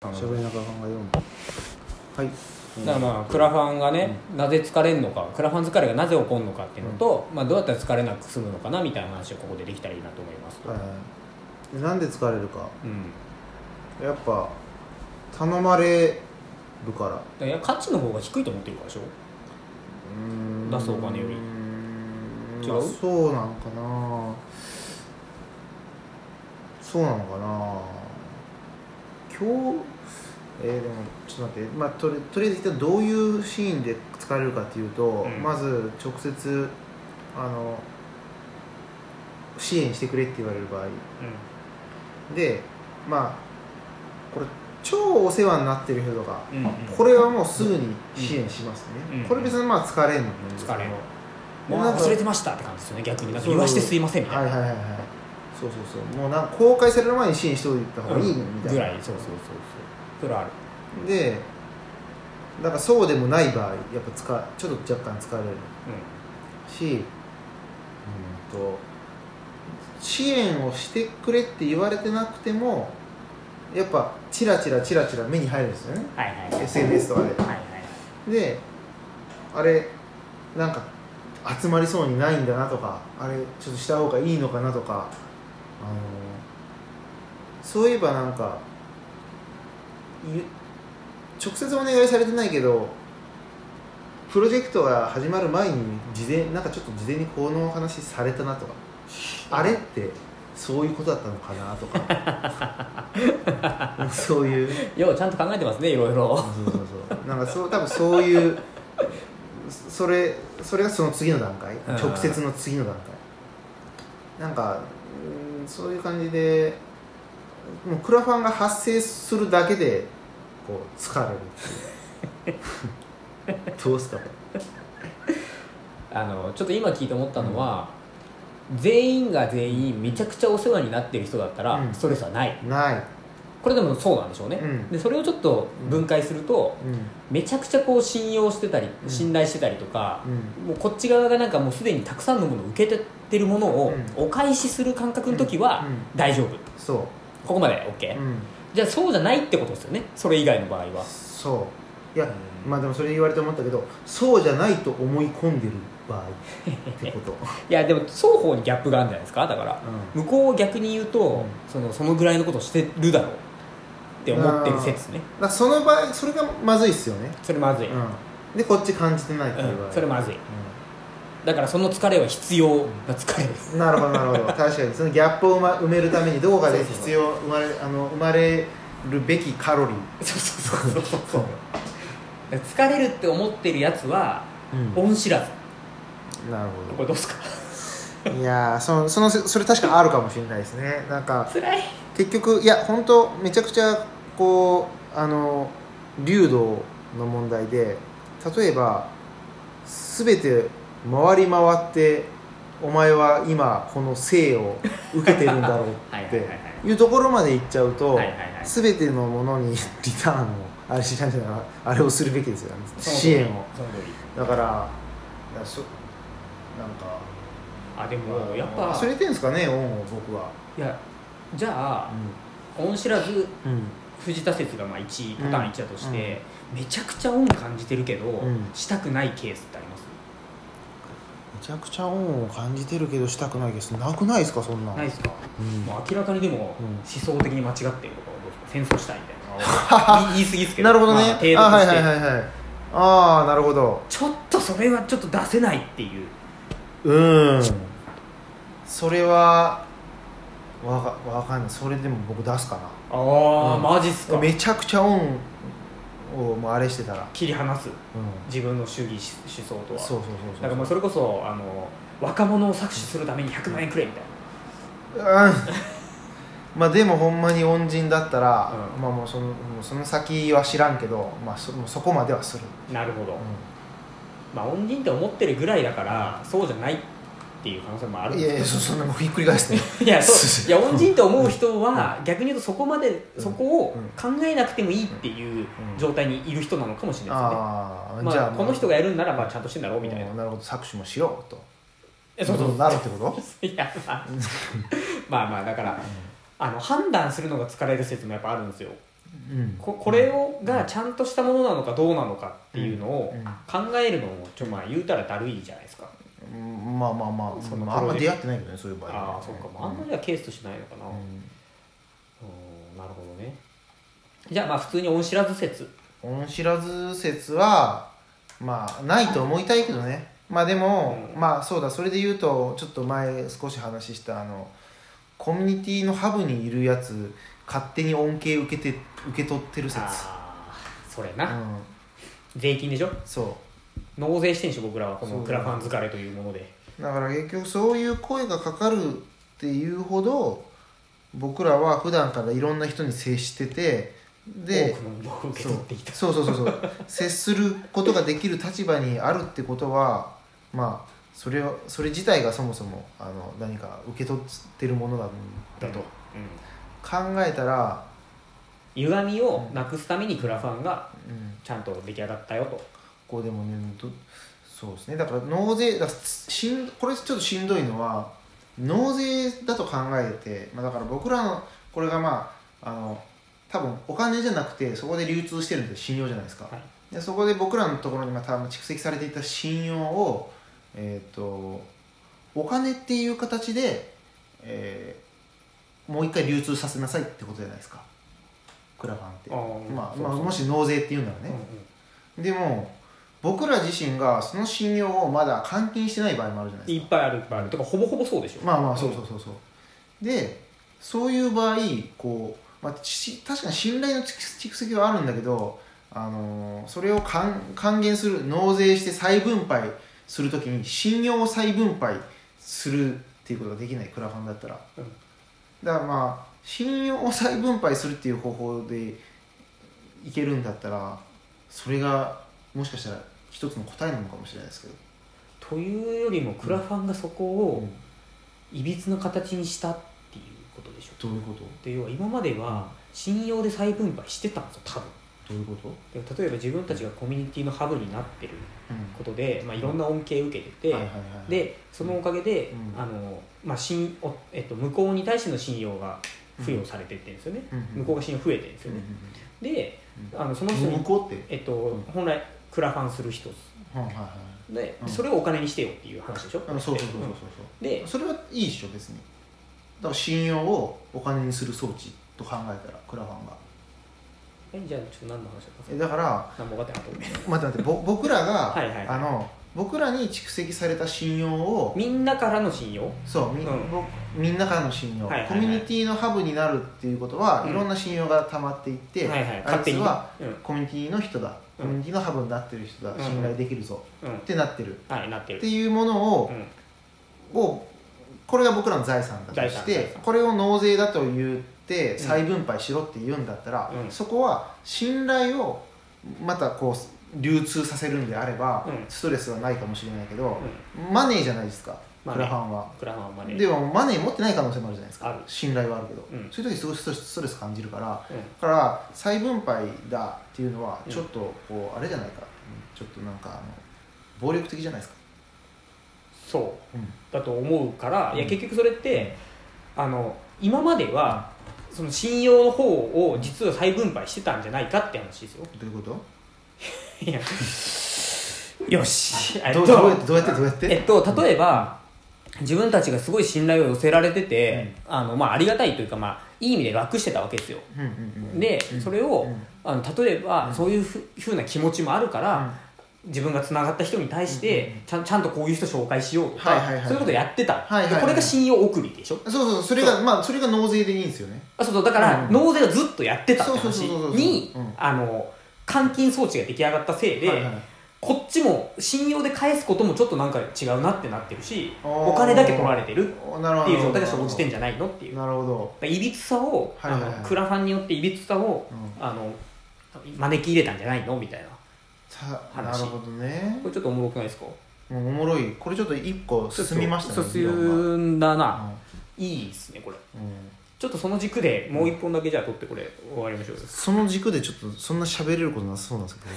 喋りながら考えよう。はい。だからまあクラファンがね、なぜ疲れるのかクラファン疲れがなぜ起こるのかっていうのと、まあ、どうやったら疲れなく済むのかなみたいな話をここでできたらいいなと思いますと、はいはい。でなんで疲れるか。うん、やっぱ頼まれるから。いや価値の方が低いと思ってるからでしょ？うーん。出すお金より。うーん違う？まあそうなのかな。そうなのかな今日えー、でもちょっと待って、まあ、とりとりあえず一旦どういうシーンで疲れるかっていうと、うん。まず直接あの支援してくれって言われる場合。でまあこれ超お世話になってる人とか、うんうん。これはもうすぐに支援しますね、うんこれ別にまあ疲れんの疲れるももう忘れてましたって感じですよね逆に。言わしてすいませんみたいな、はいはいはいはいそうそうそう。もうなんか公開される前に支援しておいた方がいいのみたいな、ぐらい。そうそうそうそう。それはある。でだからそうでもない場合やっぱつかちょっと若干疲れる。しうんと支援をしてくれって言われてなくてもやっぱチラチラチラチラ目に入るんですよね。はいはい。SNS とかで。はいはい。であれなんか集まりそうにないんだなとかあれちょっとした方がいいのかなとかあのそういえばなんかゆ直接お願いされてないけどプロジェクトが始まる前に事前なんかちょっと事前にこの話されたなとかあれってそういうことだったのかなとか。そういうようちゃんと考えてますねいろいろ。そうそうそう。なんかそう多分そういうそれそれがその次の段階。うん。直接の次の段階。なんかうんそういう感じでもうクラファンが発生するだけでこう疲れるっていう。どうすか？こあのちょっと今聞いて思ったのは、全員が全員めちゃくちゃお世話になってる人だったら、うん。ストレスはない。れない、これでもそうなんでしょうね、うん。でそれをちょっと分解すると、うん。めちゃくちゃこう信用してたりうん。信頼してたりとか、うん。もうこっち側がなんかもうすでにたくさんのものを受けてってるものをうお返しする感覚の時はうん。大丈夫。そう、ここまで OK、うん、じゃあそうじゃないってことですよね。それ以外の場合は。そう。いや、うんまあでもそれ言われて思ったけどそうじゃないと思い込んでる場合ってこと、いやでも双方にギャップがあるんじゃないですか。だからうん。向こうを逆に言うと、ん。そのそのぐらいのことしてるだろうって思ってる説ね。だその場合それがまずいっすよね、それまずい、うん、でこっち感じてないっていう場合、うんそれまずい。だからその疲れは必要な疲れです。うん。なるほどなるほど。確かに。そのギャップを埋めるためにどこかで必要生まれあの生まれるべきカロリー。そうそうそうそうそう。疲れるって思ってるやつは恩知らず。なるこれどうですか？ほどいやーそのそのそれ確かあるかもしれないですね。なんか辛い。結局いや本当めちゃくちゃこうあの流動の問題で例えば全て回り回ってお前は今この生を受けてるんだろうって はいうところまで行っちゃうと全てのものに リターンをあれしないじゃないあれをするべきですよ支援を。だからなんかあでもやっぱ忘れてんですかね恩を僕は。いやじゃあ恩知らずうん、うん藤田説がまあ1パターン1だとして、うん。めちゃくちゃ恩感じてるけど、ん。したくないケースってあります？めちゃくちゃ恩を感じてるけどしたくないけどなくないですかそんなないですか、うん。もう明らかにでもうん。思想的に間違ってるとか戦争したいみたいな。言い過ぎですけど。なるほどね、まあ、あ程度として、ああなるほど。ちょっとそれはちょっと出せないっていう。うん。それはわかわかんない。それでも僕出すかなああ、うん。マジっすか。めちゃくちゃ恩をもうあれしてたら、切り離す。うん、自分の主義思想とは。そうそうそうそうだからもうそれこそあの若者を搾取するために100万円くれみたいな。うん。まあでもほんまに恩人だったら、うん。まあもうそのもうその先は知らんけど、まあ、そもうそこまではする、なるほど、うまあ恩人って思ってるぐらいだからそうじゃない。っていう可能性もあるいやいやそ そんなもうひっくり返すね。いやそう。いや恩人って思う人は逆に言うとそこまでうん。そこをうん。考えなくてもいいっていう状態にいる人なのかもしれないですよね、ああ、まあ、じゃあこの人がやるんならまあちゃんとしてんだろうみたいな。なるほど搾取もしようと。えそうそう。なるってこと？いやまあ。まあまあだからあの判断するのが疲れる説もやっぱあるんですよ。うん。ここれをがちゃんとしたものなのかどうなのかっていうのをうん。考えるのもちょまあ言うたらだるいじゃないですかうんまあまあまあそのまああんま出会ってないけどねそういう場合はああそっか。もうあんまりはケースとしないのかな。ううんなるほどね。じゃあまあ普通に恩知らず説。ん恩知らず説はまあないと思いたいけどね。まあでも、うん。まあそうだ。それで言うとちょっと前少し話したあのコミュニティのハブにいるやつ勝手に恩恵受けて受け取ってる説。ああそれな、うん。税金でしょ？そ納税してんし僕らは。このクラファン疲れというもので。うだから結局そういう声がかかるっていうほど僕らは普段からいろんな人に接しててで多くのものを受け取っていた。そうそうそうそう。接することができる立場にあるってことはまあそれをそれ自体がそもそもあの何か受け取ってるものなんだとうん。考えたら、歪みをなくすためにクラファンがうん、ちゃんと出来上がったよとこうでもねどそうですね。だから納税だしんこれちょっとしんどいのは納税だと考えて、まあ、だから僕らのこれがまああの多分お金じゃなくてそこで流通してるんで信用じゃないですか、はい。でそこで僕らのところにまた蓄積されていた信用を、えー、とお金っていう形で、えーもう一回流通させなさいってことじゃないですか。クラファンって。まあまあ、もし納税っていうならね、でも僕ら自身がその信用をまだ換金してない場合もあるじゃないですか。いっぱいあるいっぱいある。てかほぼほぼそうでしょ。まあまあそうそうそうそう。でそういう場合こう、まあ、し確かに信頼の蓄積はあるんだけど、あのーそれを還還元する納税して再分配するときに信用を再分配するっていうことができないクラファンだったら、うん。だからまあ信用を再分配するっていう方法でいけるんだったらそれがもしかしたら一つの答えなのかもしれないですけど、というよりもクラファンがそこをいびつな形にしたっていうことでしょどういうこと？で要は今までは信用で再分配してたんですよ多分。どういうこと、で例えば自分たちがコミュニティのハブになってるうん。ことで、まあ、いろんな恩恵を受けてて、でそのおかげで、うん。あのまあ信おえっと、向こうに対しての信用が付与されてってるんですよね、うん。向こうが信用増えてるんですよね、であのその人に向、こうって、えっとん。本来クラファンする人はいはいはい。で、うん。それをお金にしてよっていう話でしょ、あそうそうそうそうう。んでそうそれはいいでしょ別に。だから信用をお金にする装置と考えたらクラファンが。えじゃあちょっと何の話だったんですか？えだから何も分かってなかった。待って待ってぼ僕らがはいあの僕らに蓄積された信用をみんなからの信用？そうみ,、うん。ぼみんなからの信用、はいはいはい。コミュニティのハブになるっていうことは、うん。いろんな信用が溜まっていって、はいはい。あいつはうん。コミュニティの人だ、うんコミュニティのハブになってる人だ、うん信頼できるぞ、うん。ってなってる。はいなってる。っていうものをう、ん。をこれが僕らの財産だとし財て産。これを納税だと言って再分配しろって言うんだったら、うん。そこは信頼をまたこう流通させるんであれば、うん。ストレスはないかもしれないけど、マネーじゃないですかマネークラファンは。クラファンまででもマネー持ってない可能性もあるじゃないですか。ある。信頼はあるけど、うん。そういう時すごいストレス感じるから。うん。だから再分配だっていうのはうんちょっとこうあれじゃないか、ちょっとなんかあの暴力的じゃないですか、そう。うん。だと思うから、いやうん結局それってあの今までは、その信用の方を実は再分配してたんじゃないかって話ですよ。どういうこと？いやよし。どうやってどうやってどうやって？えっと例えば、自分たちがすごい信頼を寄せられてて、あのまあ、ありがたいというか、まあ、いい意味で楽してたわけですよ。うんうんうんで、うん。それを、うん。あの例えば、うん。そういうふふうな気持ちもあるから、自分がつながった人に対して、うんうんちゃんちゃんとこういう人紹介しようとか、はいはいはいそういうことやってた、はいはいはい。でこれが信用送りでしょ？そうそうそれがまあそれが納税でいいんですよね。あそうそう。だから、うん納税をずっとやってたって話にうんあの換金装置が出来上がったせいで、はいはいこっちも信用で返すこともちょっとなんか違うなってなってるしお金だけ取られてるっていう状態が生じてんじゃないのっていう。なるほど、いびつさを、はいはいはい。あのクラファンによっていびつさを、うん。あの招き入れたんじゃないのみたいなた話。なるほどね。これちょっとおもろくないですか？おもろい。これちょっと一個進みましたね進んだな、いいですねこれ。うん。うんちょっとその軸でもう一本だけじゃあ取ってこれ終わりましょうよ。その軸でちょっとそんな喋れることなさそうなんですけど